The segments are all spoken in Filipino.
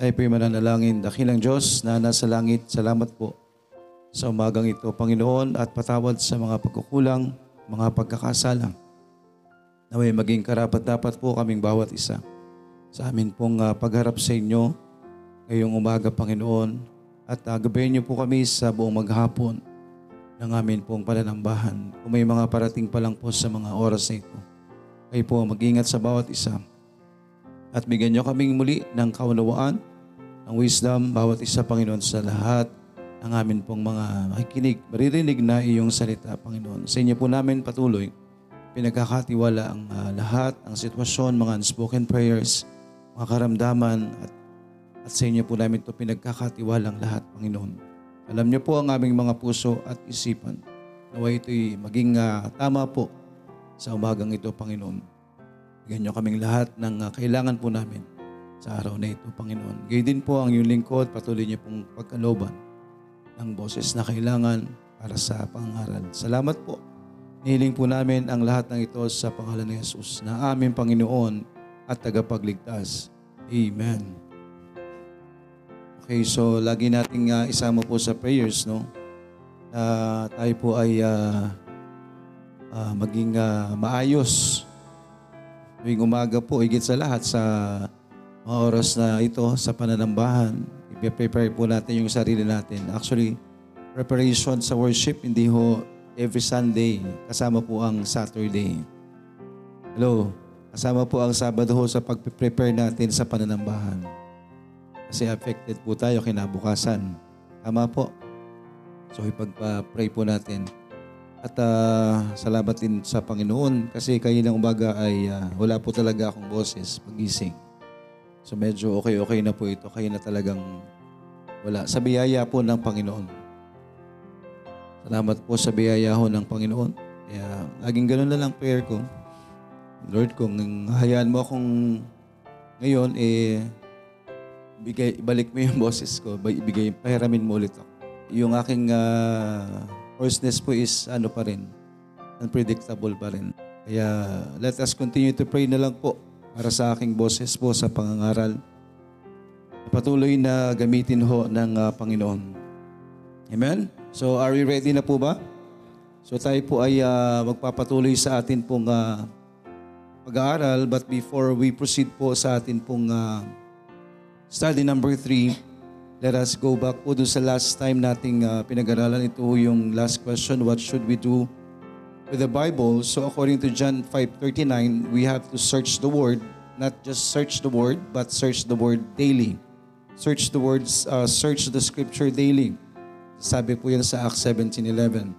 Tayo po'y mananalangin. Dakilang Diyos na nasa langit, salamat po sa umagang ito, Panginoon, at patawad sa mga pagkukulang, mga pagkakasala. Naway maging karapat dapat po kaming bawat isa sa amin pong ah, pagharap sa inyo ngayong umaga, Panginoon. At uh, gabayan niyo po kami sa buong maghapon ng amin pong pananambahan. Kung may mga parating pa lang po sa mga oras na ito, kayo po mag-ingat sa bawat isa. At bigyan niyo kaming muli ng kaunawaan, ng wisdom, bawat isa, Panginoon, sa lahat ng amin pong mga makikinig, maririnig na iyong salita, Panginoon. Sa inyo po namin patuloy, pinagkakatiwala ang ah, lahat, ang sitwasyon, mga unspoken prayers, mga karamdaman, at, at sa inyo po namin ito pinagkakatiwalang lahat, Panginoon. Alam niyo po ang aming mga puso at isipan. Naway ito'y maging ah, tama po sa umagang ito, Panginoon. Bigyan niyo kaming lahat ng ah, kailangan po namin sa araw na ito, Panginoon. Gayon din po ang iyong lingkod, patuloy niyo pong pagkaloban ng boses na kailangan para sa pangaral. Salamat po. Nihiling po namin ang lahat ng ito sa pangalan ni Jesus na aming Panginoon at tagapagligtas. Amen. Okay, so lagi nating ah, isama po sa prayers, no? Na tayo po ay ah, ah, maging ah, maayos. Tuwing umaga po, higit sa lahat sa mga oras na ito sa pananambahan, i-prepare po natin yung sarili natin. Actually, preparation sa worship, hindi ho every Sunday, kasama po ang Saturday. Hello, kasama po ang Sabado ho sa pag-prepare natin sa pananambahan. Kasi affected po tayo kinabukasan. Tama po. So ipagpa-pray po natin. At ah, salamat din sa Panginoon kasi kayo ng umaga ay ah, wala po talaga akong boses pagising. So medyo okay-okay na po ito. Kayo na talagang wala. Sa biyaya po ng Panginoon. Salamat po sa biyaya ho ng Panginoon. Kaya laging ganun na lang prayer ko. Lord, kung hayaan mo akong ngayon, eh, bigay, ibalik mo yung boses ko. Ibigay, pahiramin mo ulit ako. Yung aking uh, hoarseness po is ano pa rin, unpredictable pa rin. Kaya let us continue to pray na lang po para sa aking boses po sa pangangaral. Patuloy na gamitin ho ng ah, Panginoon. Amen? So are we ready na po ba? So tayo po ay ah, magpapatuloy sa atin pong ah, pag-aaral. But before we proceed po sa atin pong ah, study number 3, let us go back po doon sa last time nating ah, pinag-aralan. Ito yung last question, what should we do with the Bible? So according to John 5.39, we have to search the Word. Not just search the Word, but search the Word daily. Search the words, uh, search the Scripture daily. Sabi po yan sa Acts 17.11.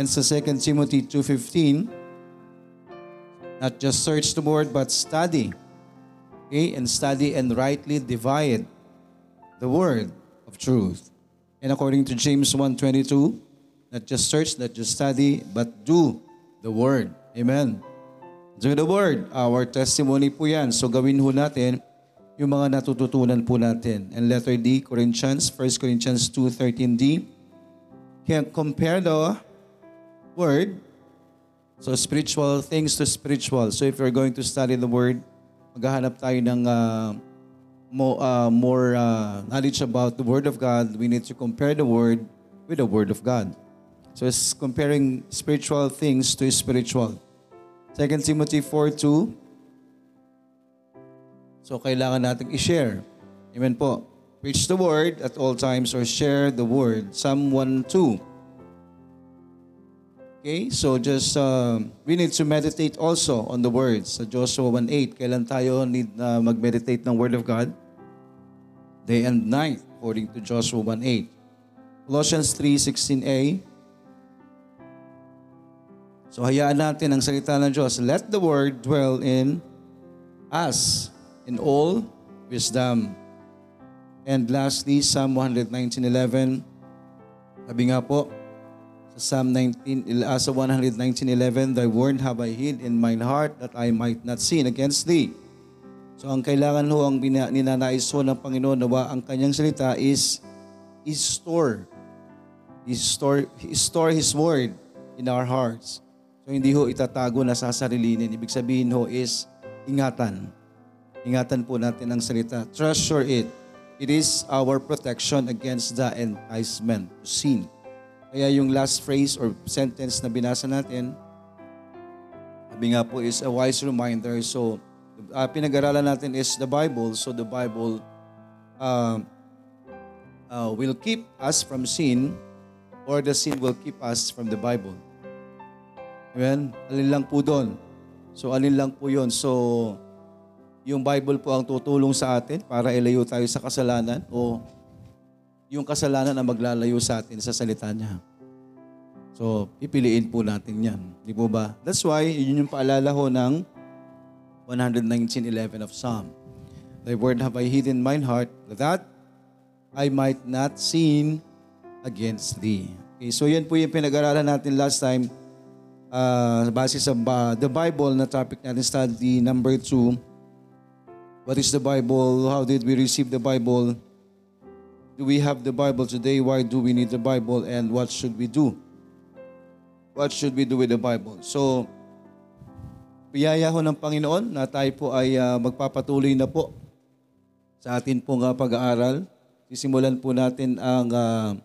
And sa 2 Timothy 2.15, not just search the Word, but study. Okay? And study and rightly divide the Word of truth. And according to James 1.22, not just search, not just study, but do the Word. Amen. Do the Word. Our testimony po yan. So gawin ho natin yung mga natututunan po natin. And letter D, Corinthians, 1 Corinthians 2.13d. Can compare the Word. So spiritual things to spiritual. So if you're going to study the Word, maghahanap tayo ng uh, mo, uh, more uh, knowledge about the Word of God. We need to compare the Word with the Word of God. So it's comparing spiritual things to spiritual. 2 Timothy 4.2 So kailangan natin i-share. Amen po. Preach the word at all times or share the word. Psalm 1.2 Okay, so just uh, we need to meditate also on the words. Sa Joshua 1.8, kailan tayo need na mag-meditate ng Word of God? Day and night, according to Joshua 1.8. Colossians 3.16a, So hayaan natin ang salita ng Diyos. Let the Word dwell in us in all wisdom. And lastly, Psalm 119.11. Sabi nga po, Psalm 19, uh, sa 119.11, Thy word have I hid in mine heart that I might not sin against Thee. So ang kailangan ho, ang bina, ninanais ho ng Panginoon, nawa ang kanyang salita is, is store. Is store, store His word in our hearts. So hindi ho itatago na sasarilinin. Ibig sabihin ho is ingatan. Ingatan po natin ang salita. Treasure it it is our protection against the enticement to sin. Kaya yung last phrase or sentence na binasa natin, sabi nga po is a wise reminder. So, uh, pinag-aralan natin is the Bible. So, the Bible uh, uh, will keep us from sin or the sin will keep us from the Bible. Amen? Alin lang po doon. So, alin lang po yon So, yung Bible po ang tutulong sa atin para ilayo tayo sa kasalanan o yung kasalanan na maglalayo sa atin sa salita niya. So, pipiliin po natin yan. Di po ba? That's why, yun yung paalala ho ng 119.11 of Psalm. Thy word have I hid in mine heart, that I might not sin against thee. Okay, so yan po yung pinag-aralan natin last time uh, base sa ba, the Bible na topic natin study number 2 What is the Bible? How did we receive the Bible? Do we have the Bible today? Why do we need the Bible? And what should we do? What should we do with the Bible? So, biyaya ho ng Panginoon na tayo po ay uh, magpapatuloy na po sa atin pong uh, pag-aaral. Sisimulan po natin ang uh,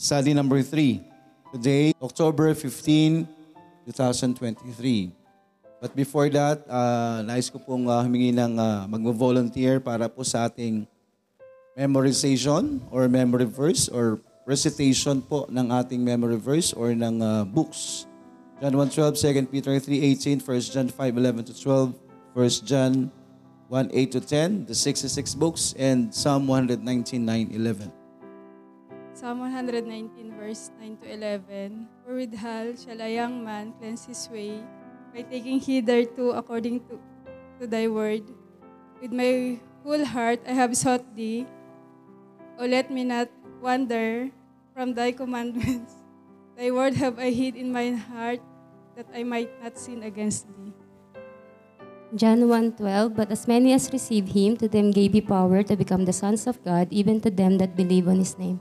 study number 3. Today, October 15, 2023. But before that, uh, nais ko pong uh, humingi ng uh, mag-volunteer para po sa ating memorization or memory verse or recitation po ng ating memory verse or ng uh, books. John 1.12, 2 Peter 3.18, 1 John 5.11 to 12, 1 John 1.8 to 10, the 66 books, and Psalm 119.9.11. Psalm 119 verse 9 to 11. For with Hal shall a young man cleanse his way by taking heed thereto according to, to thy word. With my whole heart I have sought thee. O let me not wander from thy commandments. Thy word have I hid in mine heart that I might not sin against thee. John 1.12 But as many as received him, to them gave he power to become the sons of God, even to them that believe on his name.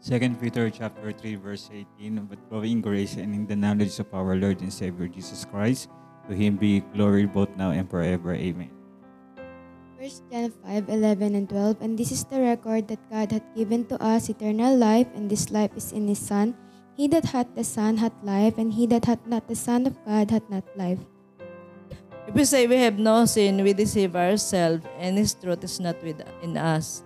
2 Peter chapter 3 verse 18 But growing in grace and in the knowledge of our Lord and Savior Jesus Christ, to Him be glory both now and forever. Amen. 1 John 5, 11 and 12 And this is the record that God hath given to us eternal life, and this life is in His Son. He that hath the Son hath life, and he that hath not the Son of God hath not life. If we say we have no sin, we deceive ourselves, and His truth is not in us.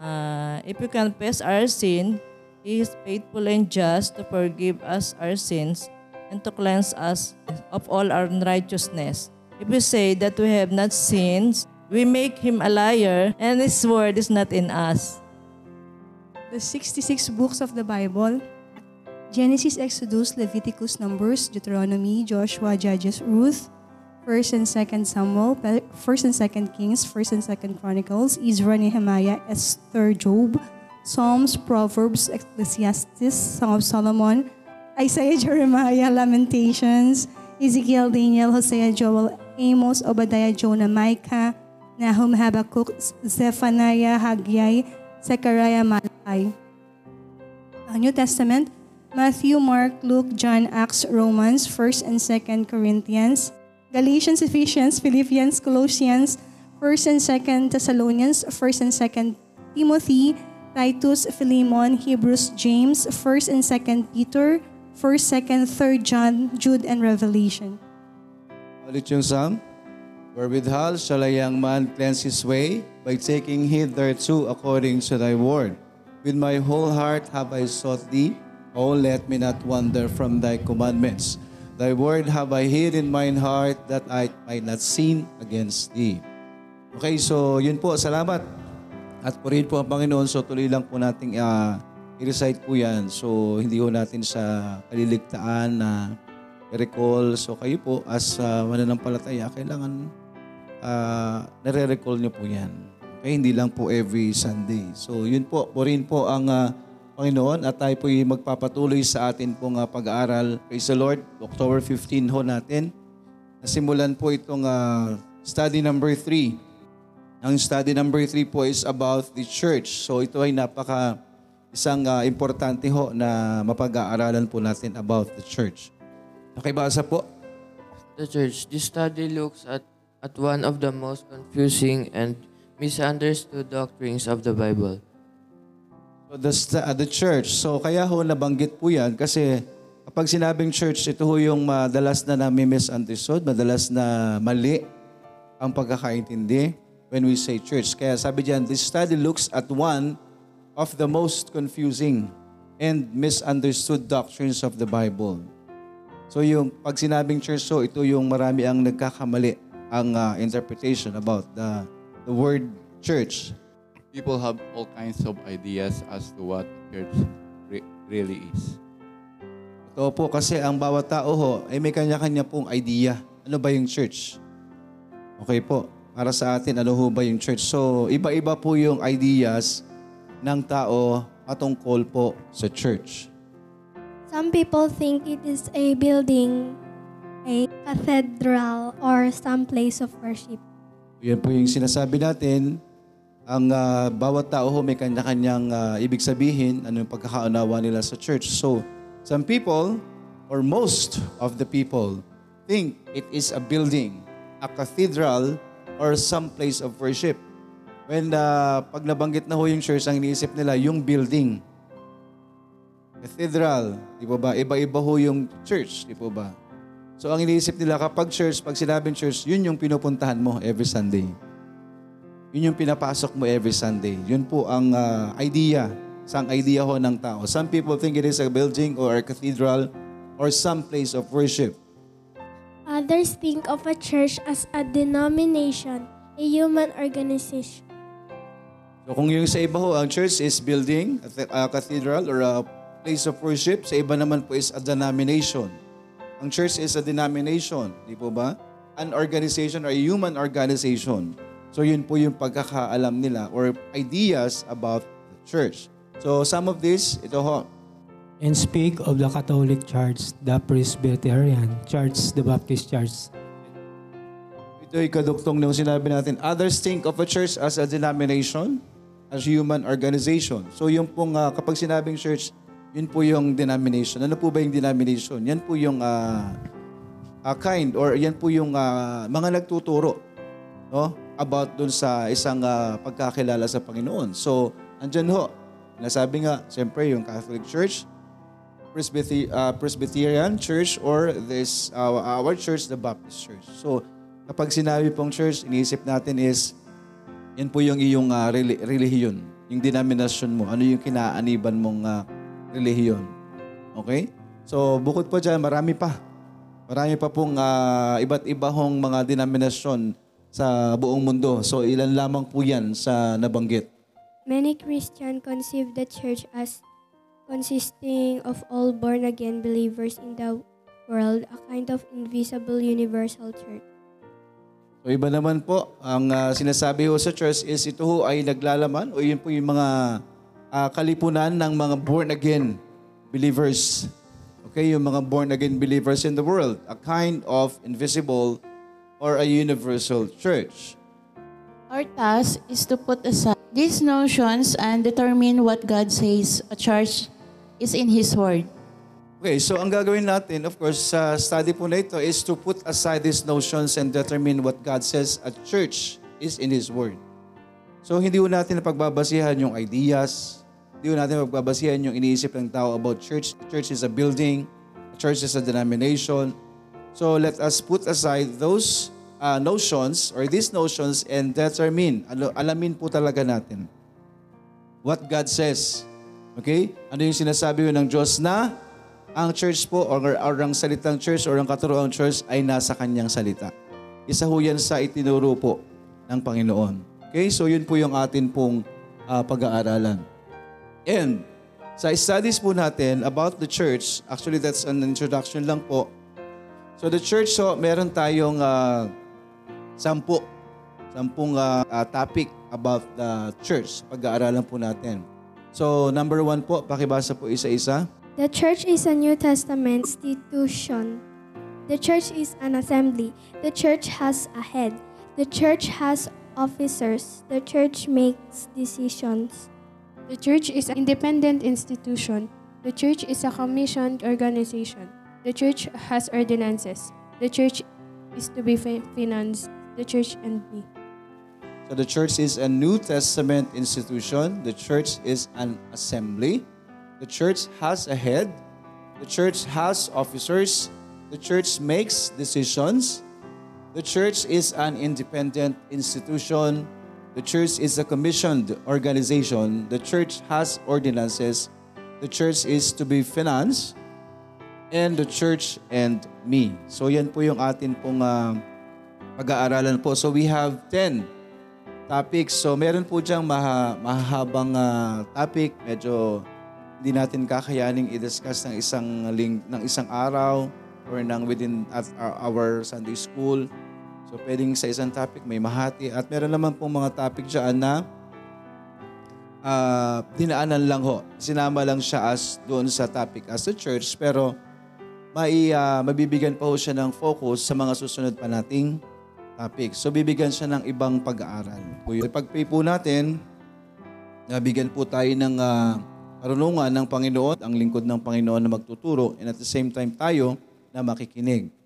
Uh, if we confess our sin, He is faithful and just to forgive us our sins and to cleanse us of all our unrighteousness. If we say that we have not sinned, we make Him a liar, and His word is not in us. The 66 books of the Bible Genesis, Exodus, Leviticus, Numbers, Deuteronomy, Joshua, Judges, Ruth, 1st and 2nd Samuel, 1st and 2nd Kings, 1st and 2nd Chronicles, Ezra, Nehemiah, Esther, Job, Psalms, Proverbs, Ecclesiastes, Song of Solomon, Isaiah, Jeremiah, Lamentations, Ezekiel, Daniel, Hosea, Joel, Amos, Obadiah, Jonah, Micah, Nahum, Habakkuk, Zephaniah, Haggai, Zechariah, Malachi. Ang New Testament, Matthew, Mark, Luke, John, Acts, Romans, 1st and 2nd Corinthians, Galatians, Ephesians, Philippians, Colossians, 1st and 2nd Thessalonians, 1st and 2nd Timothy, Titus, Philemon, Hebrews, James, 1st and 2nd Peter, 1st, 2nd, 3rd John, Jude, and Revelation. Ulit yung Psalm. Wherewithal shall a young man cleanse his way by taking heed thereto according to thy word. With my whole heart have I sought thee. Oh, let me not wander from thy commandments. Thy word have I hid in mine heart that I might not sin against thee. Okay, so yun po. Salamat. At purihin po ang Panginoon. So tuloy lang po nating uh, i-recite po yan. So hindi po natin sa kaliligtaan na recall. So kayo po as uh, mananampalataya, kailangan uh, nare-recall nyo po yan. Okay, hindi lang po every Sunday. So yun po, purihin po ang uh, Panginoon at tayo po magpapatuloy sa atin pong uh, pag-aaral. Praise the Lord. October 15 ho natin. Nasimulan po itong uh, study number 3. Ang study number 3 po is about the church. So ito ay napaka isang uh, importante ho na mapag-aaralan po natin about the church. Nakibasa po. The church. This study looks at, at one of the most confusing and misunderstood doctrines of the Bible. So the, uh, the church. So kaya ho nabanggit po yan kasi kapag sinabing church, ito ho yung madalas na nami misunderstood, madalas na mali ang pagkakaintindi when we say church. Kaya sabi diyan, this study looks at one of the most confusing and misunderstood doctrines of the Bible. So yung pag sinabing church, so ito yung marami ang nagkakamali ang uh, interpretation about the the word church. people have all kinds of ideas as to what church re- really is. Ito po kasi ang bawat tao ho ay may kanya-kanya pong idea. Ano ba yung church? Okay po. Para sa atin, ano ho ba yung church? So, iba-iba po yung ideas ng tao patungkol po sa church. Some people think it is a building, a cathedral, or some place of worship. Yan po yung sinasabi natin. Ang ah, bawat tao ho may kanya-kanyang ah, ibig sabihin, ano yung pagkakaunawa nila sa church. So, some people, or most of the people, think it is a building, a cathedral, or some place of worship. When ah, pag nabanggit na ho yung church, ang iniisip nila, yung building. Cathedral, di po ba? Iba-iba ho yung church, di po ba? So ang iniisip nila kapag church, pag sinabing church, yun yung pinupuntahan mo every Sunday. Yun yung pinapasok mo every Sunday. Yun po ang ah, idea, sang idea ho ng tao. Some people think it is a building or a cathedral or some place of worship. Others think of a church as a denomination, a human organization. So kung yung sa iba ho, ang church is building, a cathedral or a place of worship, sa iba naman po is a denomination. Ang church is a denomination, di po ba? An organization or a human organization. So yun po yung pagkakaalam nila or ideas about the church. So some of this, ito ho, and speak of the Catholic Church, the Presbyterian Church, the Baptist Church. ito ay kaduktong nung sinabi natin. Others think of a church as a denomination, as human organization. So yung pong ah, kapag sinabing church, yun po yung denomination. Ano po ba yung denomination? Yan po yung ah, ah, kind or yan po yung ah, mga nagtuturo no? about dun sa isang ah, pagkakilala sa Panginoon. So, andyan ho. Nasabi nga, siyempre yung Catholic Church, Presbyter- uh, Presbyterian Church or this uh, our church, the Baptist Church. So, kapag sinabi pong church, iniisip natin is yan po yung iyong uh, reli- relihiyon, yung denomination mo. Ano yung kinaaniban mong uh, relihiyon. Okay? So, bukod po dyan, marami pa. Marami pa pong uh, iba't iba hong mga denominasyon sa buong mundo. So, ilan lamang po yan sa nabanggit. Many Christians conceive the church as consisting of all born again believers in the world, a kind of invisible universal church. So iba naman po, ang ah, sinasabi ho sa church is ito ho ay naglalaman o yun po yung mga ah, kalipunan ng mga born again believers. Okay, yung mga born again believers in the world. A kind of invisible or a universal church. Our task is to put aside these notions and determine what God says a church is in His Word. Okay, so ang gagawin natin, of course, sa study po na ito is to put aside these notions and determine what God says a church is in His Word. So hindi ho natin pagbabasihan yung ideas, ho natin pagbabasihan yung iniisip ng tao about church. Church is a building, church is a denomination. So let us put aside those uh, notions or these notions and determine, ano, alamin po talaga natin what God says. Okay? Ano yung sinasabi ng Diyos na ang church po or, or ang salitang church or ang katuroang church ay nasa kanyang salita. Isa ho yan sa itinuro po ng Panginoon. Okay? So yun po yung atin pong ah, pag-aaralan. And sa studies po natin about the church, actually that's an introduction lang po. So the church, so meron tayong ah, sampu, sampung ah, ah, topic about the church. Pag-aaralan po natin. So number one po, pakibasa po isa-isa. The church is a New Testament institution. The church is an assembly. The church has a head. The church has officers. The church makes decisions. The church is an independent institution. The church is a commissioned organization. The church has ordinances. The church is to be financed. The church and me. So the church is a New Testament institution. The church is an assembly. The church has a head. The church has officers. The church makes decisions. The church is an independent institution. The church is a commissioned organization. The church has ordinances. The church is to be financed. And the church and me. So yan po yung atin pong ah, pag-aaralan po. So we have 10 topics. So meron po diyang maha, mahahabang ah, topic. Medyo hindi natin kakayaning i-discuss ng isang ling, ng isang araw or ng within our, our Sunday school. So pwedeng sa isang topic may mahati at meron naman pong mga topic diyan na ah, dinaanan lang ho. Sinama lang siya as doon sa topic as a church pero mai ah, mabibigyan pa ho siya ng focus sa mga susunod pa nating topic. So bibigyan siya ng ibang pag-aaral. Pag-pray po natin, nabigyan po tayo ng ah, karunungan ng Panginoon, ang lingkod ng Panginoon na magtuturo, and at the same time tayo na makikinig.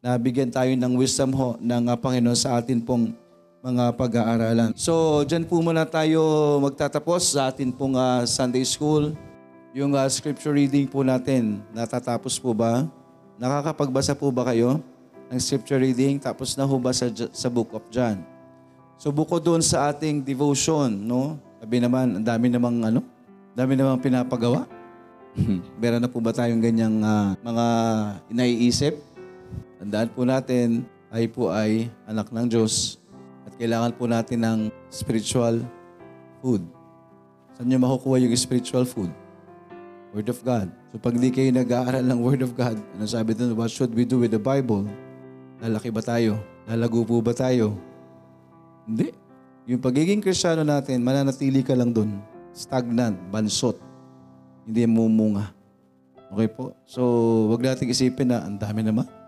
Nabigyan tayo ng wisdom ho ng ah, Panginoon sa atin pong mga pag-aaralan. So, dyan po muna tayo magtatapos sa atin pong ah, Sunday School. Yung ah, scripture reading po natin, natatapos po ba? Nakakapagbasa po ba kayo ng scripture reading? Tapos na ho ba sa, sa book of John? So bukod doon sa ating devotion, no? Sabi naman, ang dami namang ano? Dami namang pinapagawa. Meron na po ba tayong ganyang ah, mga inaiisip? Tandaan po natin, tayo po ay anak ng Diyos at kailangan po natin ng spiritual food. Saan nyo makukuha yung spiritual food? Word of God. So pag di kayo nag-aaral ng Word of God, ano sabi doon, what should we do with the Bible? Lalaki ba tayo? Lalago po ba tayo? Hindi. Yung pagiging kristyano natin, mananatili ka lang doon. Stagnant, bansot. Hindi mumunga. Okay po? So, wag nating isipin na ang dami naman.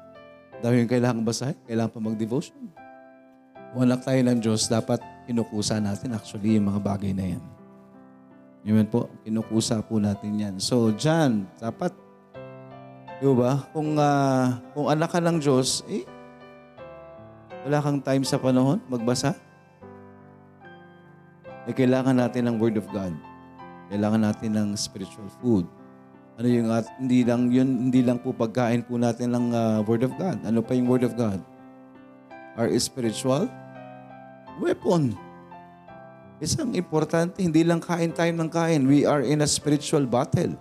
Dami yung kailangan basahin. Kailangan pa mag-devotion. Kung anak tayo ng Diyos, dapat kinukusa natin actually yung mga bagay na yan. Yun po, kinukusa po natin yan. So, John, dapat, di ba, kung, ah, kung anak ka ng Diyos, eh, wala kang time sa panahon magbasa? Eh, kailangan natin ng Word of God. Kailangan natin ng spiritual food. Ano yung at hindi lang yun hindi lang po pagkain po natin ng ah, Word of God. Ano pa yung Word of God? Our spiritual weapon. Isang importante, hindi lang kain tayo ng kain. We are in a spiritual battle.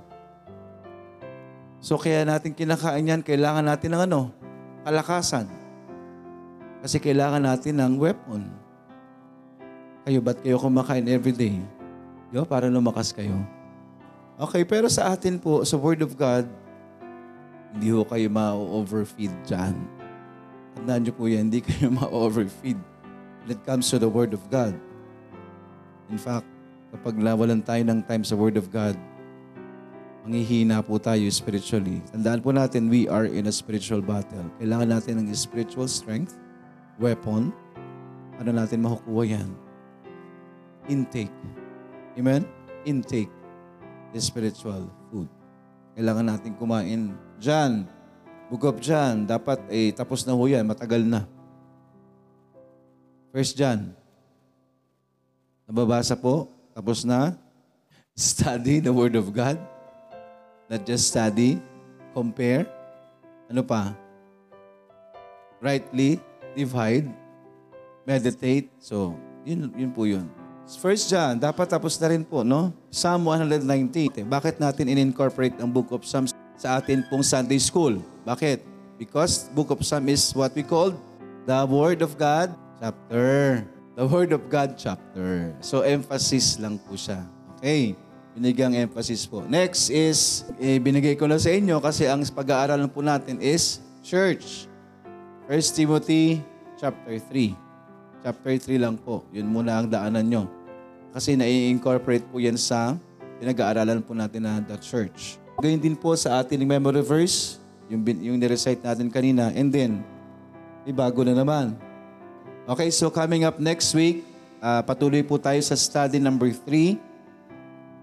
So kaya natin kinakain yan, kailangan natin ng ano? Kalakasan. Kasi kailangan natin ng weapon. Kayo, ba't kayo kumakain everyday? Yo, para lumakas kayo. Okay, pero sa atin po, sa Word of God, hindi ho kayo ma-overfeed dyan. Tandaan niyo po yan, hindi kayo ma-overfeed when it comes to the Word of God. In fact, kapag nawalan tayo ng time sa Word of God, manghihina po tayo spiritually. Tandaan po natin, we are in a spiritual battle. Kailangan natin ng spiritual strength, weapon. Ano natin makukuha yan? Intake. Amen? Intake the spiritual food. Kailangan natin kumain. Diyan, of John, dapat eh, tapos na ho yan, matagal na. First John, Nababasa po? Tapos na? Study the Word of God. Not just study. Compare. Ano pa? Rightly divide. Meditate. So, yun, yun po yun. First John, dapat tapos na rin po, no? Psalm 190. Bakit natin in-incorporate ang Book of Psalms sa atin pong Sunday School? Bakit? Because Book of Psalm is what we call the Word of God chapter. The Word of God chapter. So, emphasis lang po siya. Okay. Binigyang emphasis po. Next is, eh, binigay ko na sa inyo kasi ang pag-aaralan po natin is church. 1 Timothy chapter 3. Chapter 3 lang po. Yun muna ang daanan nyo. Kasi nai-incorporate po yan sa pinag-aaralan po natin na the church. Gayun din po sa ating memory verse, yung, yung nirecite natin kanina. And then, may bago na naman. Okay, so coming up next week, ah, patuloy po tayo sa study number 3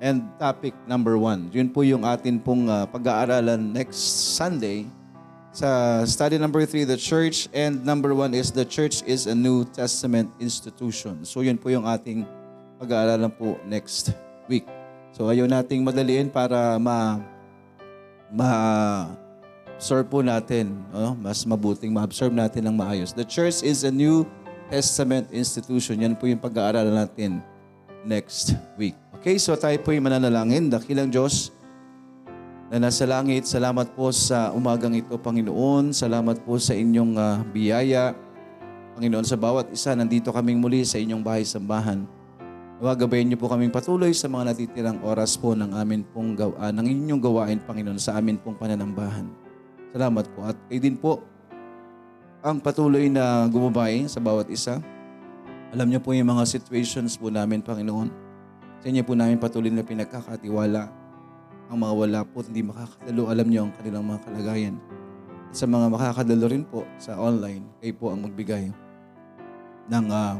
and topic number 1. Yun po yung atin pong ah, pag-aaralan next Sunday sa study number three, the church, and number one is the church is a New Testament institution. So yun po yung ating pag-aaralan po next week. So ayaw nating madaliin para ma ma absorb po natin, no? mas mabuting ma-absorb natin ng maayos. The church is a New Testament institution. Yan po yung pag-aaralan natin next week. Okay, so tayo po yung mananalangin. Dakilang Diyos, na nasa langit. Salamat po sa umagang ito, Panginoon. Salamat po sa inyong ah, biyaya. Panginoon, sa bawat isa, nandito kaming muli sa inyong bahay-sambahan. Nawagabayin niyo po kaming patuloy sa mga natitirang oras po ng amin pong gawa, ng inyong gawain, Panginoon, sa amin pong pananambahan. Salamat po. At kayo din po, ang patuloy na gumabay sa bawat isa. Alam niyo po yung mga situations po namin, Panginoon. Sa inyo po namin patuloy na pinagkakatiwala ang mga wala po hindi makakadalo, alam niyo ang kanilang mga kalagayan. At sa mga makakadalo rin po sa online, kayo po ang magbigay ng ah,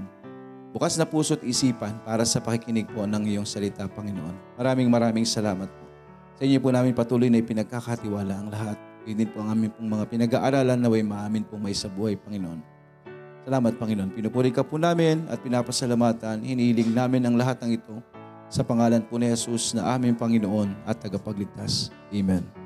bukas na puso at isipan para sa pakikinig po ng iyong salita, Panginoon. Maraming maraming salamat po. Sa inyo po namin patuloy na ipinagkakatiwala ang lahat. Din po ang aming pong mga pinag-aaralan na way maamin pong may sa buhay, Panginoon. Salamat, Panginoon. Pinupuri ka po namin at pinapasalamatan. Hinihiling namin ang lahat ng ito sa pangalan po ni Jesus na aming Panginoon at tagapagligtas. Amen.